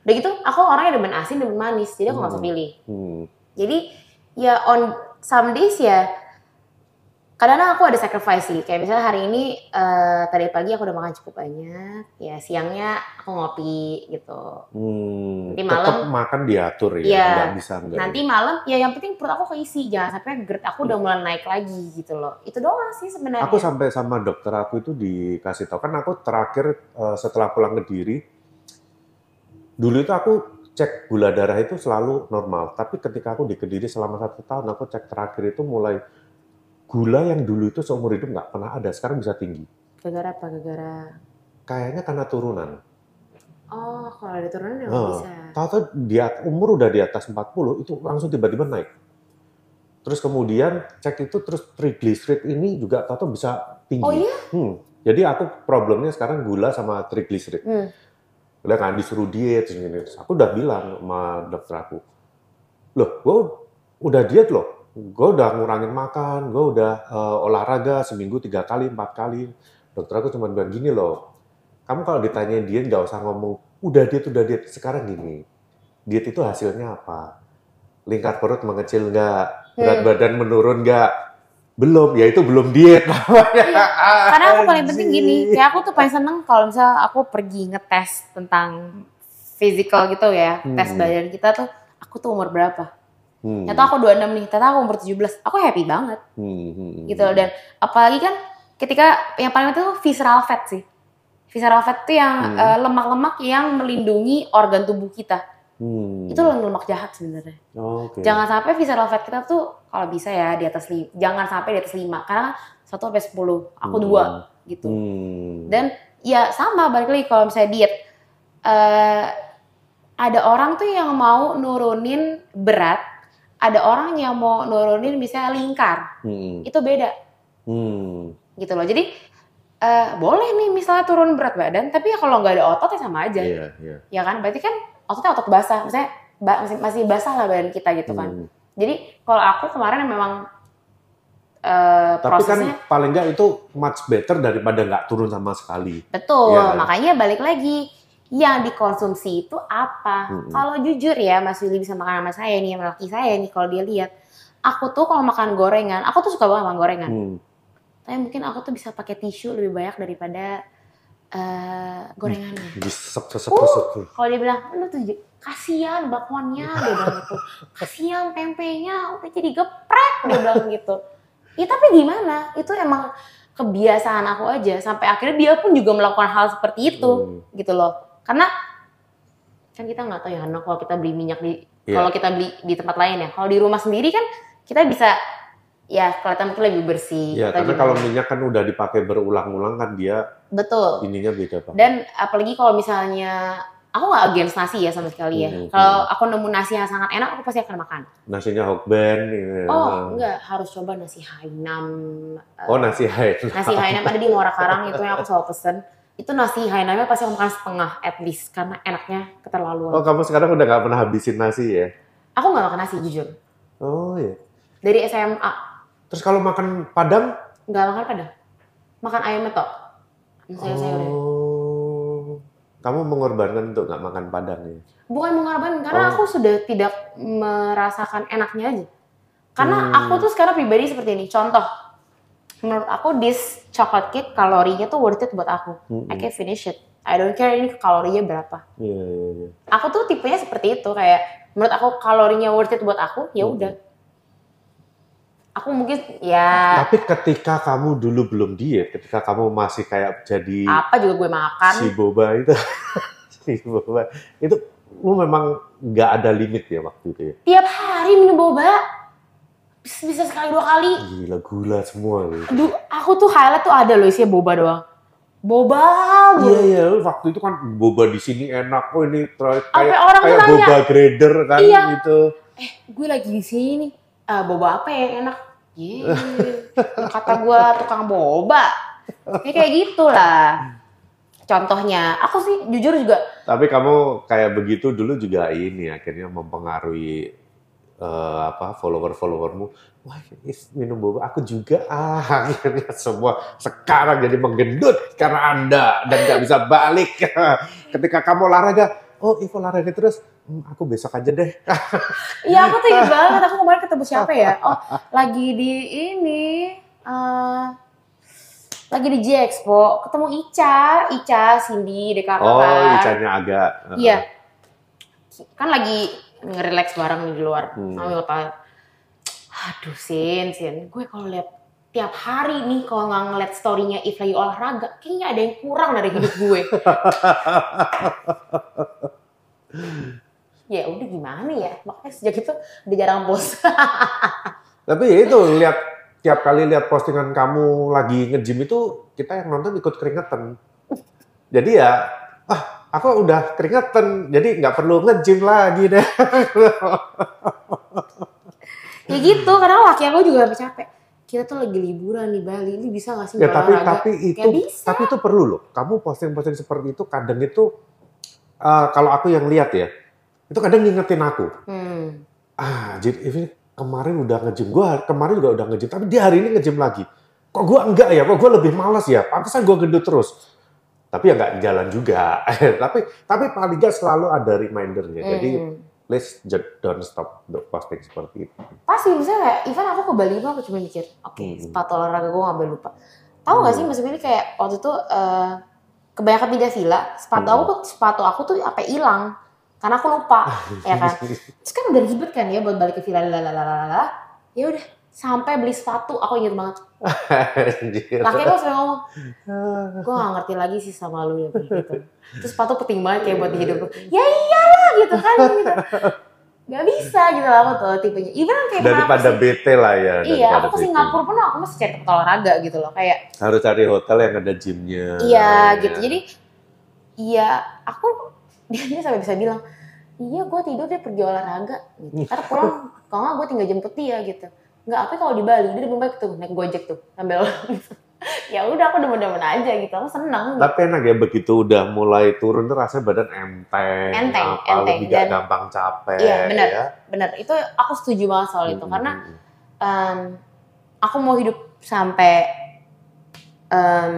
Udah gitu, aku orangnya demen asin, demen manis. Jadi aku nggak usah Hmm. pilih. Hmm. Jadi ya on some days ya kadang-kadang aku ada sacrifice sih. Kayak misalnya hari ini eh, tadi pagi aku udah makan cukup banyak. Ya siangnya aku ngopi gitu. Hmm. Nanti Tetap malam- makan diatur ya, Iya. nggak bisa enggak. Nanti malam ya yang penting perut aku keisi. Jangan sampai GERD aku udah mulai naik lagi gitu loh. Itu doang sih sebenarnya. Aku sampai sama dokter aku itu dikasih tahu kan aku terakhir eh, setelah pulang ke diri dulu itu aku cek gula darah itu selalu normal tapi ketika aku di kediri selama satu tahun aku cek terakhir itu mulai gula yang dulu itu seumur hidup nggak pernah ada sekarang bisa tinggi Gara-gara apa? Gara-gara kayaknya karena turunan oh kalau ada turunan ya Oh. bisa. tahu-tahu di at- umur udah di atas 40 itu langsung tiba-tiba naik terus kemudian cek itu terus triglyceride ini juga tahu-tahu bisa tinggi Oh iya? Hmm, jadi aku problemnya sekarang gula sama triglyceride. Hmm. Udah kan disuruh diet. Terus Aku udah bilang sama dokter aku, loh, gue udah diet loh. Gue udah ngurangin makan, gue udah eh, olahraga seminggu tiga kali, empat kali. Dokter aku cuma bilang gini loh, kamu kalau ditanyain diet nggak usah ngomong, udah diet, udah diet. Sekarang gini, diet itu hasilnya apa? Lingkar perut mengecil nggak? Berat Hmm. badan menurun nggak? Belum, ya itu belum diet. Karena aku paling penting gini, kayak aku tuh paling seneng kalau misalnya aku pergi ngetes tentang physical gitu ya, Hmm. tes badan kita tuh, aku tuh umur berapa? Hmm. Ternyata aku 26 nih, ternyata aku umur 17, aku happy banget Hmm, hmm, gitu loh. Dan apalagi kan ketika yang paling penting tuh visceral fat sih. Visceral fat tuh yang Hmm. eh, lemak-lemak yang melindungi organ tubuh kita. Hmm. Itu lemak jahat sebenarnya. Oh, Oke. Jangan sampai visceral fat kita tuh kalau bisa ya di atas 5. Jangan sampai di atas 5 karena 1 sampai 10, aku Hmm. dua gitu. Hmm. Dan ya sama balik lagi kalau misalnya diet eh ada orang tuh yang mau nurunin berat, ada orang yang mau nurunin misalnya lingkar. Hmm. Itu beda Hmm. gitu loh. Jadi eh boleh nih misalnya turun berat badan, tapi ya kalau nggak ada otot ya sama aja. Iya, iya. Ya kan? Berarti kan ototnya otot basah. Misalnya ba- masih, masih basah lah badan kita gitu kan. Hmm. Jadi kalau aku kemarin memang eh, Tapi kan prosesnya paling nggak itu much better daripada nggak turun sama sekali. betul. Kan? Makanya balik lagi yang dikonsumsi itu apa? Mm-mm. Kalau jujur ya Mas Willy bisa makan sama saya nih, sama laki saya nih kalau dia lihat, aku tuh kalau makan gorengan, aku tuh suka banget makan gorengan. Hmm. Tapi mungkin aku tuh bisa pakai tisu lebih banyak daripada eh, gorengannya. Disep, sesep, Uh. Kalau dia bilang, lu tuh kasihan bakwannya, dia bilang gitu. Kasihan tempenya udah jadi geprek, dia bilang gitu. Ya tapi gimana? Itu emang kebiasaan aku aja. Sampai akhirnya dia pun juga melakukan hal seperti itu, Hmm. gitu loh. Karena kan kita nggak tahu ya, Hana, kalau kita beli minyak di, Iya. kalau kita beli di tempat lain ya. Kalau di rumah sendiri kan kita bisa ya kelihatan mungkin lebih bersih. Ya, karena gimana. kalau minyak kan udah dipakai berulang-ulang kan dia betul. ininya beda banget. Dan apalagi kalau misalnya aku nggak against nasi ya sama sekali ya. Hmm, Kalau aku nemu nasi yang sangat enak, aku pasti akan makan. Nasinya Hokben. gitu. Oh enggak, harus coba nasi Hainam. Eh, Oh, nasi hai. Nasi Hainam ada di Muara Karang itu yang aku selalu pesen. Itu nasi Hainamnya pasti aku makan setengah at least karena enaknya keterlaluan. Oh, kamu sekarang udah nggak pernah habisin nasi ya? Aku nggak makan nasi jujur. Oh, iya. Dari SMA Terus kalau makan Padang? nggak makan padang. Makan ayam tok. Sayur-sayurnya. Oh. Kamu mengorbankan untuk nggak makan Padang ya? Bukan mengorbankan karena Oh. aku sudah tidak merasakan enaknya aja. Karena Hmm. aku tuh sekarang pribadi seperti ini. Contoh, menurut aku this chocolate cake kalorinya tuh worth it buat aku. Mm-mm. I can finish it. I don't care ini kalorinya berapa. Iya, iya, iya. Aku tuh tipenya seperti itu kayak menurut aku kalorinya worth it buat aku, ya Hmm. udah. Aku mungkin ya Tapi ketika kamu dulu belum diet, ketika kamu masih kayak jadi apa juga gue makan. si boba itu, si boba itu lu memang nggak ada limit ya waktu itu ya? Tiap hari minum boba. Bisa, bisa sekali dua kali. Gila gula semua. gitu. Aduh, aku tuh highlight tuh ada loh isinya boba doang. Boba Iya iya, waktu itu kan boba di sini enak kok ini ter- Sampai kayak orang kayak nanya. boba grader kan Iya. gitu. eh gue lagi di sini nih Ah, boba apa yang enak Yeay, kata gue tukang boba ya kayak gitulah contohnya aku sih jujur juga Tapi kamu kayak begitu dulu juga ini akhirnya mempengaruhi eh, apa follower-followermu. Wah, is- minum boba aku juga ah akhirnya semua sekarang jadi menggendut karena anda dan nggak bisa balik. Ketika kamu olahraga, oh Ivo olahraga terus, "Hmm, aku besok aja deh. Iya aku tuh banget aku kemarin ketemu siapa ya oh lagi di ini eh lagi di J Expo ketemu Ica Ica Cindy DKK Oh, kan. Icanya agak. iya kan lagi ngerelax bareng di luar Hmm. Apa aduh Sin Sin gue kalau lihat tiap hari nih kalau nggak ngeliat storynya If lagi olahraga kayaknya ada yang kurang dari hidup gue ya udah gimana ya makanya sejak itu udah jarang post Tapi ya itu lihat tiap kali lihat postingan kamu lagi nge-gym itu kita yang nonton ikut keringetan. Jadi ya aku udah keringetan jadi nggak perlu nge-gym lagi deh. ya gitu karena laki aku juga sampai capek kita tuh lagi liburan di Bali ini bisa gak sih ya nggak tapi olahraga? tapi itu Nggak bisa tapi itu perlu loh. Kamu posting-posting seperti itu kadang itu eh, kalau aku yang lihat ya itu kadang ngingetin aku. hmm. Ah, jadi ini kemarin udah nge-gym gua kemarin juga udah nge-gym tapi dia hari ini nge-gym lagi. Kok gua enggak ya? Kok gua lebih malas ya? Pantesan gua gendut terus. Tapi ya nggak jalan juga. tapi tapi paling nggak selalu ada remindernya. Jadi Hmm. please just don't stop untuk posting seperti itu. pasti misalnya kayak even aku ke Bali aku cuma mikir oke Hmm. sepatu olahraga gue gak boleh lupa tahu gak sih Hmm. maksudnya kayak waktu itu eh, kebanyakan pindah villa sepatu Hmm. aku sepatu aku tuh apa hilang karena aku lupa ya kan terus kan udah ribet kan ya buat balik ke villa lalalala ya udah sampai beli sepatu aku inget banget laki aku sering ngomong gue gak ngerti lagi sih sama lu ya gitu terus sepatu penting banget kayak buat hidup gue ya iyalah gitu kan gitu Gak bisa gitu lah aku tuh tipenya even kayak Daripada sih- bete lah ya. Iya, aku ke. Singapura pun aku masih cari tempat olahraga gitu loh. Kayak Harus cari hotel yang ada gymnya. iya ya. gitu. Jadi iya aku dia, dia sampai bisa bilang, iya gue tidur dia pergi olahraga. Gitu. Karena pulang kalau nggak gue tinggal jemput dia gitu. Nggak apa kalau di Bali dia lebih baik tuh naik gojek tuh sambil ya udah aku demen-demen aja gitu. Aku seneng. Gitu. Tapi enak ya begitu udah mulai turun tuh rasanya badan enteng, Enteng, apa, enteng. lebih gak Dan- gampang capek. Iya, benar. ya. Bener, itu aku setuju banget soal itu Hmm. karena em, aku mau hidup sampai em,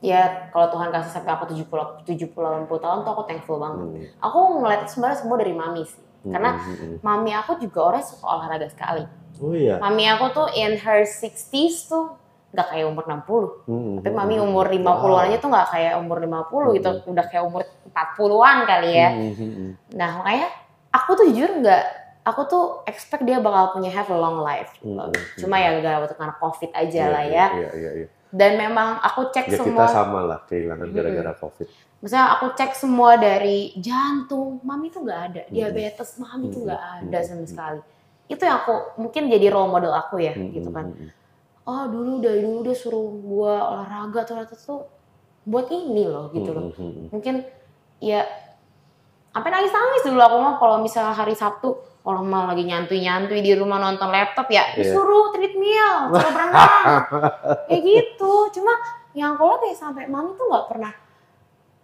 ya kalau Tuhan kasih sampai aku 70 70 80 tahun tuh aku thankful banget. Hmm. Aku ngeliat itu sebenarnya semua dari mami sih. Karena Hmm, hmm, hmm. mami aku juga orang suka olahraga sekali. Oh iya. Mami aku tuh in her 60s tuh nggak kayak umur 60. Hmm, Tapi hmm, mami hmm. umur 50-an aja tuh nggak kayak umur 50 gitu. Udah kayak umur 40-an kali ya. Hmm, hmm, hmm. Nah makanya aku tuh jujur nggak, aku tuh expect dia bakal punya have a long life. Hmm, hmm, Cuma ya gara waktu karena covid aja Iya, lah iya, ya. Iya, iya, iya. Dan memang aku cek Ya kita semua, sama lah kehilangan gara-gara COVID. misalnya aku cek semua dari jantung, mami tuh nggak ada, Hmm. diabetes mami tuh nggak Hmm, ada hmm, sama hmm. sekali. Itu yang aku mungkin jadi role model aku ya, Hmm, gitu hmm, kan. hmm, hmm. Oh dulu dari dulu dia suruh gua olahraga ternyata tuh buat ini loh gitu loh. Hmm, hmm, hmm. mungkin ya sampai nangis nangis dulu aku mah kalau misalnya hari Sabtu kalau mah lagi nyantui nyantui di rumah nonton laptop ya Iya. disuruh treadmill suruh berenang kayak gitu cuma yang aku lihat ya sampai mami tuh nggak pernah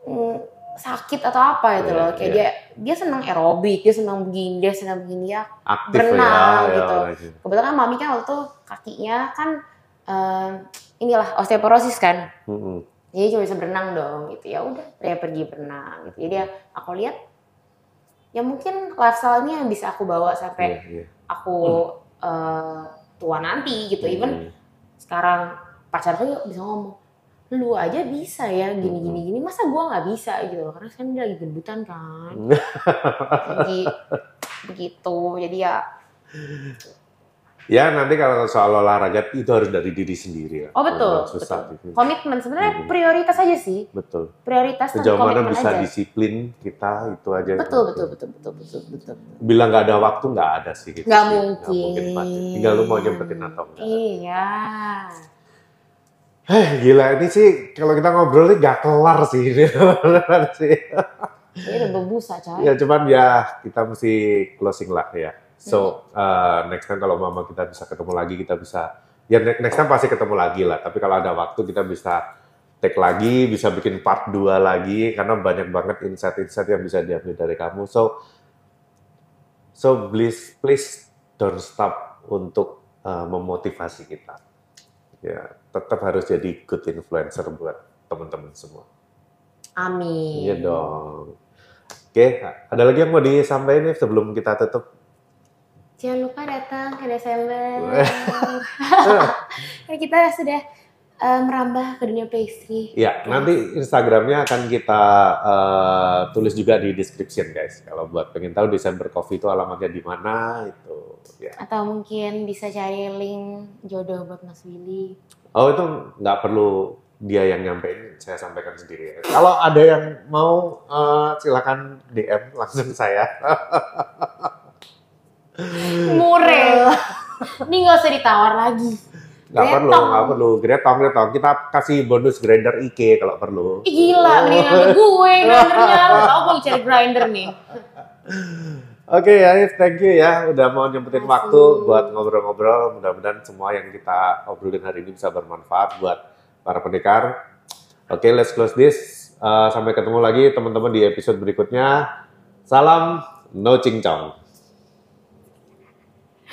mm, sakit atau apa gitu Iya, loh kayak iya. dia dia senang aerobik dia senang begini dia senang begini ya Aktif Berenang, ya, gitu. ya, ya. kebetulan kan mami kan waktu itu kakinya kan em, inilah osteoporosis kan Hmm, hmm. jadi cuma bisa berenang dong gitu ya udah dia pergi berenang gitu jadi ya aku lihat ya mungkin lifestyle-nya yang bisa aku bawa sampai Iya, iya. aku eh, tua nanti gitu. Even Hmm. sekarang pacarku bisa ngomong lu aja bisa ya gini gini gini. Masa gua nggak bisa? Gitu karena sekarang dia lagi gendutan kan. Jadi begitu jadi ya Ya nanti kalau soal olahraga itu harus dari diri sendiri ya. oh betul Susah. betul komitmen sebenarnya Hmm. prioritas aja sih Betul. prioritas Sejauh mana bisa aja disiplin kita itu aja. betul betul betul betul betul betul Bilang nggak ada waktu nggak ada sih. Gitu Nggak mungkin. pasti. Tinggal lu mau nyempetin atau enggak. Iya. Eh gila ini sih kalau kita ngobrol ini nggak kelar sih ini sih. Dia udah berbusa, coy. Ya cuman ya kita mesti closing lah ya. So uh, next time kalau mama kita bisa ketemu lagi kita bisa ya ne- next time pasti ketemu lagi lah. Tapi kalau ada waktu kita bisa take lagi, bisa bikin part 2 lagi karena banyak banget insight-insight yang bisa diambil dari kamu. So so please please don't stop untuk uh, memotivasi kita. Ya tetap harus jadi good influencer buat teman-teman semua. Amin. Iya dong. Oke, ada lagi yang mau disampaikan nih sebelum kita tutup? Jangan lupa datang ke Desember. Karena kita sudah eh, merambah ke dunia pastry. Ya, nanti Instagramnya akan kita eh, tulis juga di description guys. Kalau buat pengen tahu Desember Coffee itu alamatnya di mana itu. Ya. Atau mungkin bisa cari link jodoh buat Mas Willy. Oh itu nggak perlu dia yang nyampein, saya sampaikan sendiri. Kalau ada yang mau eh, silakan DM langsung saya. Mure. Ini nggak usah ditawar lagi. Nggak perlu, nggak perlu. Gretong, gretong. Kita kasih bonus grinder IK kalau perlu. Ih, gila, mendingan ngambil gue grindernya. Gak tau gue cari grinder nih. Oke ya, If, thank you ya udah mau nyempetin waktu buat ngobrol-ngobrol. Mudah-mudahan semua yang kita obrolin hari ini bisa bermanfaat buat para pendekar. Oke, let's close this. Uh, sampai ketemu lagi teman-teman di episode berikutnya. Salam no cincong.